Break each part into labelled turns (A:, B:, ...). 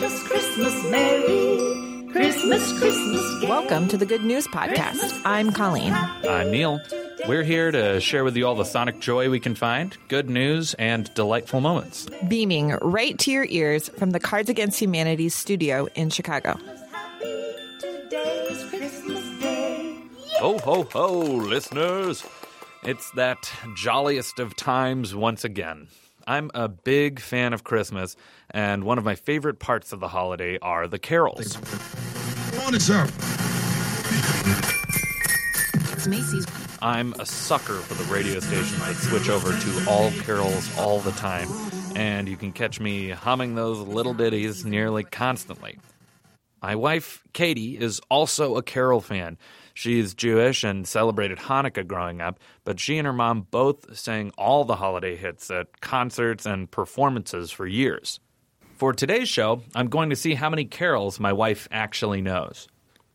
A: Christmas, Christmas, Merry Christmas, Christmas. Gay.
B: Welcome to the Good News Podcast. I'm Colleen.
C: I'm Neil. We're here to share with you all the sonic joy we can find, good news, and delightful moments.
B: Beaming right to your ears from the Cards Against Humanity studio in Chicago.
A: Happy today's Christmas Day.
C: Ho, ho, ho, listeners! It's that jolliest of times once again. I'm a big fan of Christmas, and one of my favorite parts of the holiday are the carols.
D: on is up.
B: It's Macy's.
C: I'm a sucker for the radio stations that switch over to all carols all the time, and you can catch me humming those little ditties nearly constantly. My wife, Katie, is also a carol fan. She's Jewish and celebrated Hanukkah growing up, but she and her mom both sang all the holiday hits at concerts and performances for years. For today's show, I'm going to see how many carols my wife actually knows.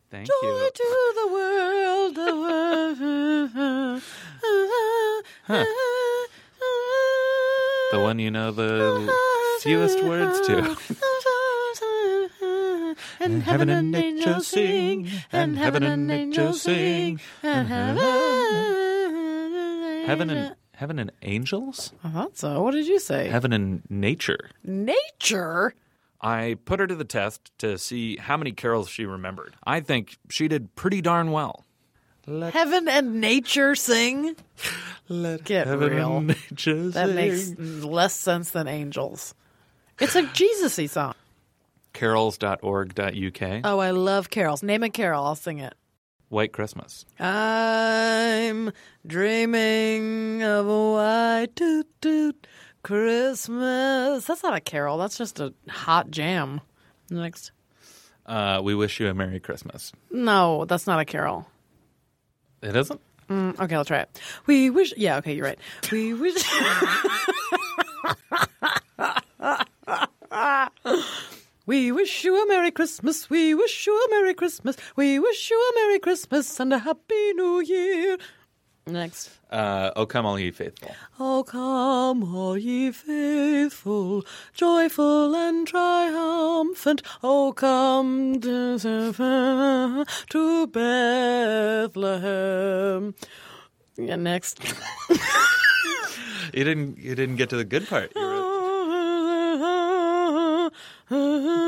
C: Thank you.
B: to the world.
C: The one you know the fewest words to.
B: And
C: heaven and nature sing, and heaven and nature sing, and Heaven and heaven and angels?
E: I thought so. What did you say?
C: Heaven and nature.
E: Nature.
C: I put her to the test to see how many carols she remembered. I think she did pretty darn well.
E: Heaven and nature sing.
C: Let
E: Get
C: heaven
E: real.
C: and nature sing
E: That
C: sing.
E: makes less sense than angels. It's a Jesus-y song.
C: carols.org.uk.
E: Oh, I love carols. Name a carol. I'll sing it.
C: White Christmas.
E: I'm dreaming of a white toot toot Christmas. That's not a carol. That's just a hot jam. Next.
C: Uh, we wish you a Merry Christmas.
E: No, that's not a carol.
C: It isn't?
E: Mm, okay, I'll try it. We wish. Yeah, okay, you're right. We wish. we wish you a Merry Christmas. We wish you a Merry Christmas. We wish you a Merry Christmas and a Happy New Year. Next.
C: Uh, oh, come all ye faithful.
E: Oh, come, all ye faithful, joyful and triumphant. Oh, come to, to Bethlehem. Yeah, next.
C: You didn't. You didn't get to the good part. You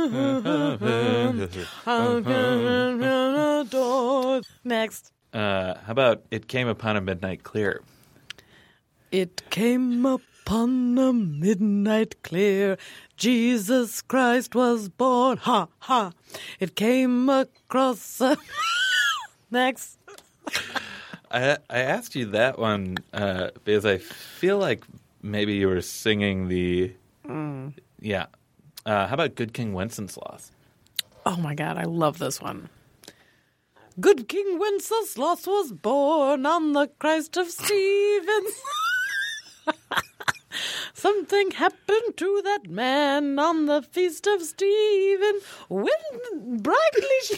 E: Next.
C: Uh, how about it came upon a midnight clear?
E: It came upon a midnight clear. Jesus Christ was born. Ha ha. It came across a. Next.
C: I I asked you that one uh, because I feel like maybe you were singing the. Yeah. Uh, how about Good King Wenceslas?
E: Oh my god, I love this one. Good King Wenceslas was born on the Christ of Stevens. Something happened to that man on the feast of Stephen when brightly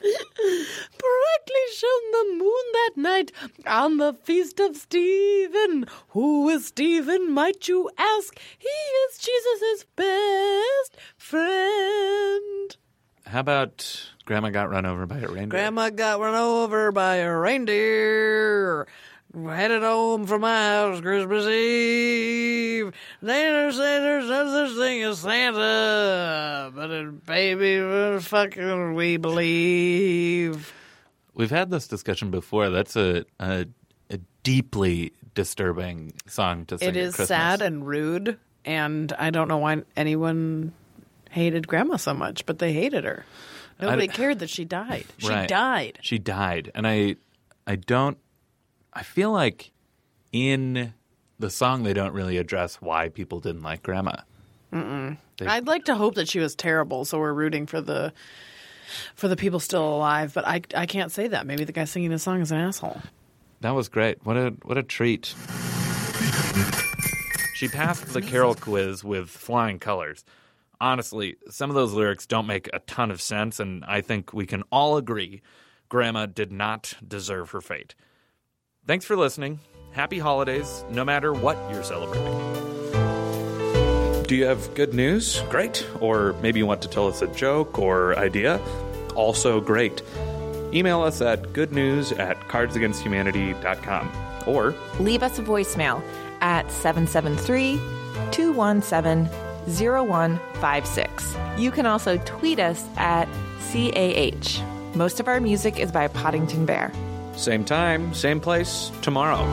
E: brightly shone the moon that night on the feast of Stephen. Who is Stephen, might you ask? He is Jesus' best friend.
C: How about Grandma got run over by a reindeer?
E: Grandma got run over by a reindeer. Headed home from my house Christmas Eve. They say there's no such thing as Santa, but it, baby, fucking we believe.
C: We've had this discussion before. That's a a, a deeply disturbing song to sing.
E: It is sad and rude, and I don't know why anyone hated Grandma so much, but they hated her. Nobody
C: I-
E: cared that she died. She
C: Right.
E: died.
C: She died, and I I don't. I feel like in the song they don't really address why people didn't like Grandma. They-
E: I'd like to hope that she was terrible, so we're rooting for the for the people still alive. But I I can't say that. Maybe the guy singing the song is an asshole.
C: That was great. What a what a treat. She passed the Carol quiz with flying colors. Honestly, some of those lyrics don't make a ton of sense, and I think we can all agree Grandma did not deserve her fate. Thanks for listening. Happy holidays, no matter what you're celebrating. Do you have good news? Great. Or maybe you want to tell us a joke or idea? Also great. Email us at goodnews at cardsagainsthumanity.com or
B: Leave us a voicemail at 773 217 0156. You can also tweet us at CAH. Most of our music is by Podington Bear.
C: Same time, same place tomorrow.